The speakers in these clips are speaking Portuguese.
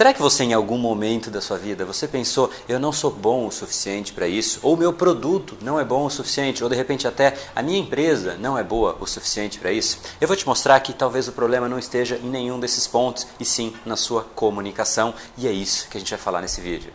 Será que você em algum momento da sua vida você pensou, eu não sou bom o suficiente para isso, ou meu produto não é bom o suficiente, ou de repente até a minha empresa não é boa o suficiente para isso? Eu vou te mostrar que talvez o problema não esteja em nenhum desses pontos, e sim na sua comunicação, e é isso que a gente vai falar nesse vídeo.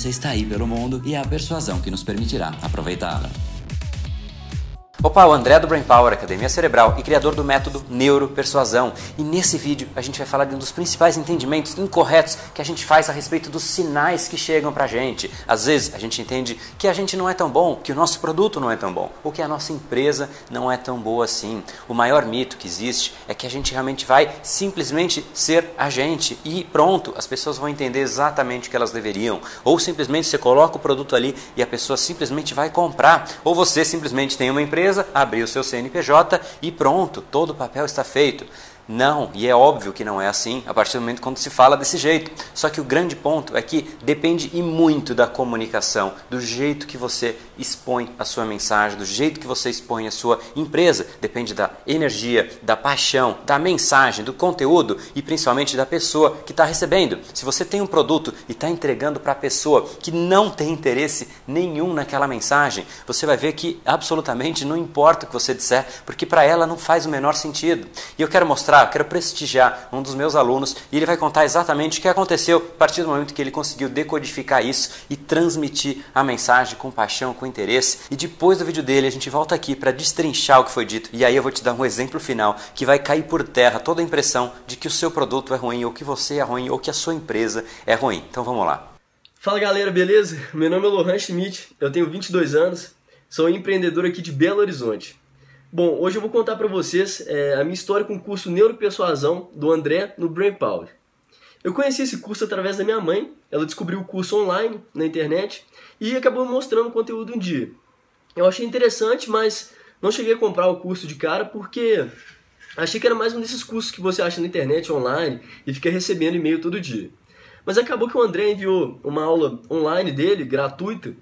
está aí pelo mundo e é a persuasão que nos permitirá aproveitá-la. Opa, o André do Brain Power, Academia Cerebral e criador do método Neuropersuasão. E nesse vídeo a gente vai falar de um dos principais entendimentos incorretos que a gente faz a respeito dos sinais que chegam pra gente. Às vezes a gente entende que a gente não é tão bom, que o nosso produto não é tão bom, ou que a nossa empresa não é tão boa assim. O maior mito que existe é que a gente realmente vai simplesmente ser a gente e pronto, as pessoas vão entender exatamente o que elas deveriam. Ou simplesmente você coloca o produto ali e a pessoa simplesmente vai comprar. Ou você simplesmente tem uma empresa empresa, abrir o seu CNPJ e pronto, todo o papel está feito. Não, e é óbvio que não é assim a partir do momento quando se fala desse jeito. Só que o grande ponto é que depende e muito da comunicação, do jeito que você expõe a sua mensagem, do jeito que você expõe a sua empresa. Depende da energia, da paixão, da mensagem, do conteúdo e principalmente da pessoa que está recebendo. Se você tem um produto e está entregando para a pessoa que não tem interesse nenhum naquela mensagem, você vai ver que absolutamente não importa o que você disser, porque para ela não faz o menor sentido. E eu quero mostrar quero prestigiar um dos meus alunos e ele vai contar exatamente o que aconteceu a partir do momento que ele conseguiu decodificar isso e transmitir a mensagem com paixão, com interesse. E depois do vídeo dele, a gente volta aqui para destrinchar o que foi dito e aí eu vou te dar um exemplo final que vai cair por terra toda a impressão de que o seu produto é ruim, ou que você é ruim, ou que a sua empresa é ruim. Então vamos lá. Fala galera, beleza? Meu nome é Lohan Schmidt, eu tenho 22 anos, sou empreendedor aqui de Belo Horizonte. Bom, hoje eu vou contar para vocês é, a minha história com o curso Neuropersuasão do André no Brain Power. Eu conheci esse curso através da minha mãe, ela descobriu o curso online na internet e acabou mostrando o conteúdo um dia. Eu achei interessante, mas não cheguei a comprar o curso de cara porque achei que era mais um desses cursos que você acha na internet online e fica recebendo e-mail todo dia. Mas acabou que o André enviou uma aula online dele, gratuita,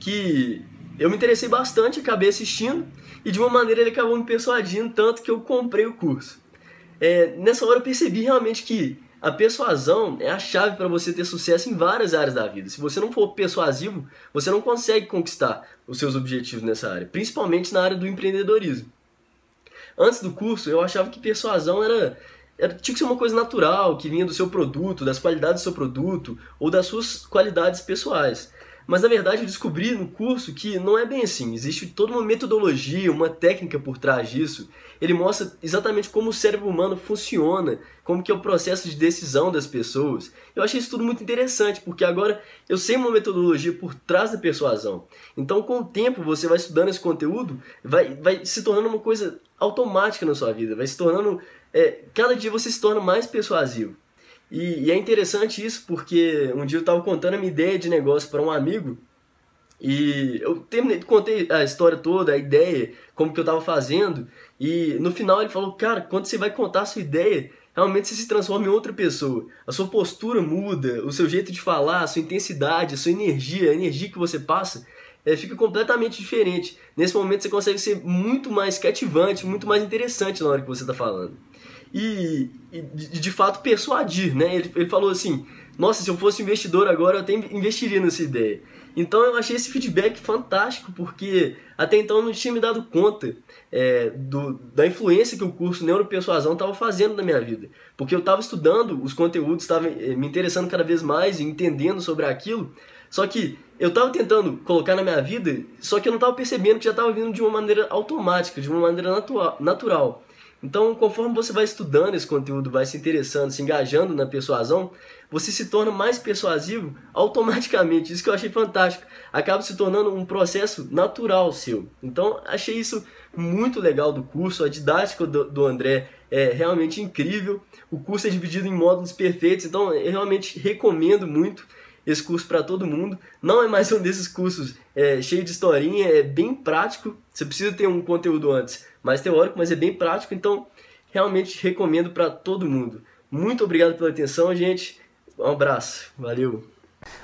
que eu me interessei bastante, acabei assistindo e de uma maneira ele acabou me persuadindo tanto que eu comprei o curso. É, nessa hora eu percebi realmente que a persuasão é a chave para você ter sucesso em várias áreas da vida. Se você não for persuasivo, você não consegue conquistar os seus objetivos nessa área, principalmente na área do empreendedorismo. Antes do curso, eu achava que persuasão era, era tinha que ser uma coisa natural, que vinha do seu produto, das qualidades do seu produto ou das suas qualidades pessoais. Mas na verdade eu descobri no curso que não é bem assim. Existe toda uma metodologia, uma técnica por trás disso. Ele mostra exatamente como o cérebro humano funciona, como que é o processo de decisão das pessoas. Eu achei isso tudo muito interessante, porque agora eu sei uma metodologia por trás da persuasão. Então, com o tempo, você vai estudando esse conteúdo, vai, vai se tornando uma coisa automática na sua vida, vai se tornando. É, cada dia você se torna mais persuasivo. E, e, é interessante isso porque um dia eu estava contando a minha ideia de negócio para um amigo e eu terminei, contei a história toda, a ideia, como que eu estava fazendo e no final ele falou, cara, quando você vai contar a sua ideia, realmente você se transforma em outra pessoa. A sua postura muda, o seu jeito de falar, a sua intensidade, a sua energia, a energia que você passa é, fica completamente diferente. Nesse momento você consegue ser muito mais cativante, muito mais interessante na hora que você está falando e, e de, fato persuadir, né? Ele, ele falou assim, nossa, se eu fosse investidor agora eu até investiria nessa ideia. Então eu achei esse feedback fantástico, porque até então eu não tinha me dado conta é, do, da influência que o curso Neuropersuasão estava fazendo na minha vida. Porque eu estava estudando os conteúdos, estava é, me interessando cada vez mais e entendendo sobre aquilo, só que eu estava tentando colocar na minha vida, só que eu não estava percebendo que já estava vindo de uma maneira automática, de uma maneira natural. Então, conforme você vai estudando esse conteúdo, vai se interessando, se engajando na persuasão, você se torna mais persuasivo automaticamente. Isso que eu achei fantástico. Acaba se tornando um processo natural seu. Então, achei isso muito legal do curso. A didática do, do André é realmente incrível. O curso é dividido em módulos perfeitos, então eu realmente recomendo muito esse curso para todo mundo. Não é mais um desses cursos é, cheio de historinha, é bem prático. Você precisa ter um conteúdo antes mais teórico, mas é bem prático, então realmente recomendo para todo mundo. Muito obrigado pela atenção, gente. Um abraço, valeu!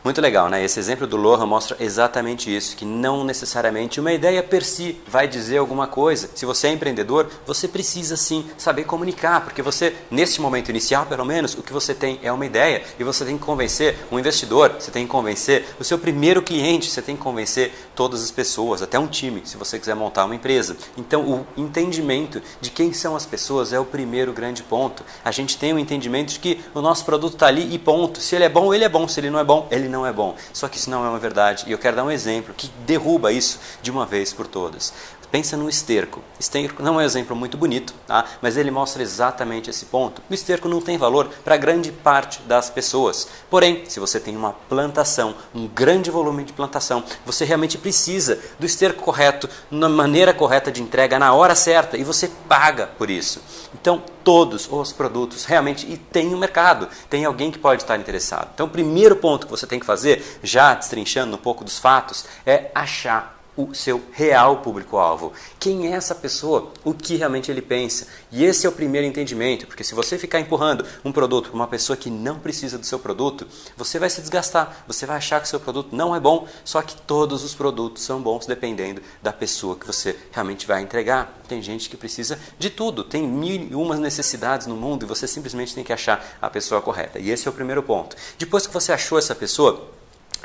Muito legal, né? Esse exemplo do Lohan mostra exatamente isso, que não necessariamente uma ideia per si vai dizer alguma coisa. Se você é empreendedor, você precisa sim saber comunicar, porque você, nesse momento inicial, pelo menos, o que você tem é uma ideia e você tem que convencer um investidor, você tem que convencer o seu primeiro cliente, você tem que convencer todas as pessoas, até um time, se você quiser montar uma empresa. Então, o entendimento de quem são as pessoas é o primeiro grande ponto. A gente tem o um entendimento de que o nosso produto está ali e ponto. Se ele é bom, ele é bom. Se ele não é bom, ele não é bom. Só que isso não é uma verdade. E eu quero dar um exemplo que derruba isso de uma vez por todas. Pensa no esterco. Esterco não é um exemplo muito bonito, tá? mas ele mostra exatamente esse ponto. O esterco não tem valor para grande parte das pessoas. Porém, se você tem uma plantação, um grande volume de plantação, você realmente precisa do esterco correto, na maneira correta de entrega, na hora certa, e você paga por isso. Então, todos os produtos realmente e tem um mercado, tem alguém que pode estar interessado. Então, o primeiro ponto que você tem que fazer, já destrinchando um pouco dos fatos, é achar o seu real público-alvo. Quem é essa pessoa? O que realmente ele pensa? E esse é o primeiro entendimento, porque se você ficar empurrando um produto para uma pessoa que não precisa do seu produto, você vai se desgastar, você vai achar que o seu produto não é bom, só que todos os produtos são bons dependendo da pessoa que você realmente vai entregar. Tem gente que precisa de tudo, tem mil e umas necessidades no mundo e você simplesmente tem que achar a pessoa correta. E esse é o primeiro ponto. Depois que você achou essa pessoa,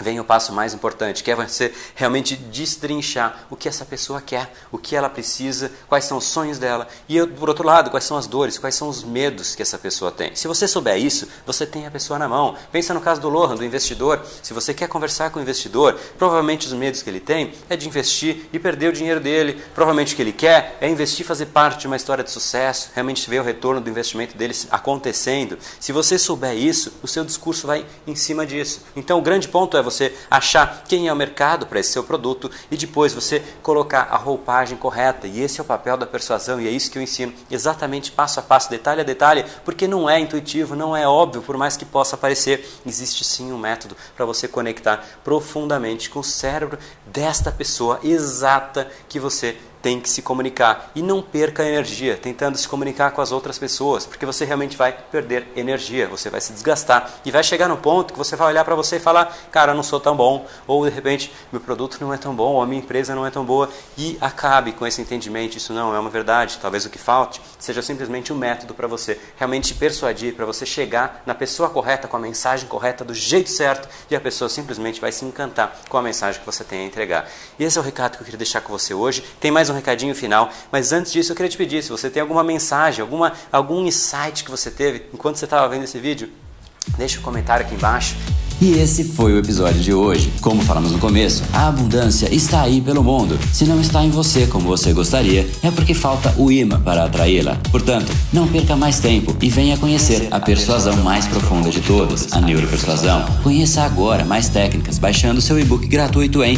vem o passo mais importante, que é você realmente destrinchar o que essa pessoa quer, o que ela precisa, quais são os sonhos dela e, por outro lado, quais são as dores, quais são os medos que essa pessoa tem. Se você souber isso, você tem a pessoa na mão. Pensa no caso do Lohan, do investidor. Se você quer conversar com o investidor, provavelmente os medos que ele tem é de investir e perder o dinheiro dele. Provavelmente o que ele quer é investir e fazer parte de uma história de sucesso, realmente ver o retorno do investimento dele acontecendo. Se você souber isso, o seu discurso vai em cima disso. Então, o grande ponto é você achar quem é o mercado para esse seu produto e depois você colocar a roupagem correta. E esse é o papel da persuasão e é isso que eu ensino exatamente passo a passo, detalhe a detalhe, porque não é intuitivo, não é óbvio, por mais que possa parecer, existe sim um método para você conectar profundamente com o cérebro desta pessoa exata que você tem que se comunicar e não perca energia tentando se comunicar com as outras pessoas, porque você realmente vai perder energia, você vai se desgastar e vai chegar no ponto que você vai olhar para você e falar: "Cara, eu não sou tão bom", ou de repente, meu produto não é tão bom, ou a minha empresa não é tão boa e acabe com esse entendimento, isso não é uma verdade, talvez o que falte seja simplesmente um método para você realmente persuadir, para você chegar na pessoa correta com a mensagem correta do jeito certo e a pessoa simplesmente vai se encantar com a mensagem que você tem a entregar. E esse é o recado que eu queria deixar com você hoje. Tem mais um recadinho final. Mas antes disso, eu queria te pedir, se você tem alguma mensagem, alguma, algum insight que você teve enquanto você estava vendo esse vídeo, deixa um comentário aqui embaixo. E esse foi o episódio de hoje. Como falamos no começo, a abundância está aí pelo mundo. Se não está em você como você gostaria, é porque falta o imã para atraí-la. Portanto, não perca mais tempo e venha conhecer a persuasão mais profunda de todas, a neuropersuasão. Conheça agora mais técnicas baixando seu e-book gratuito em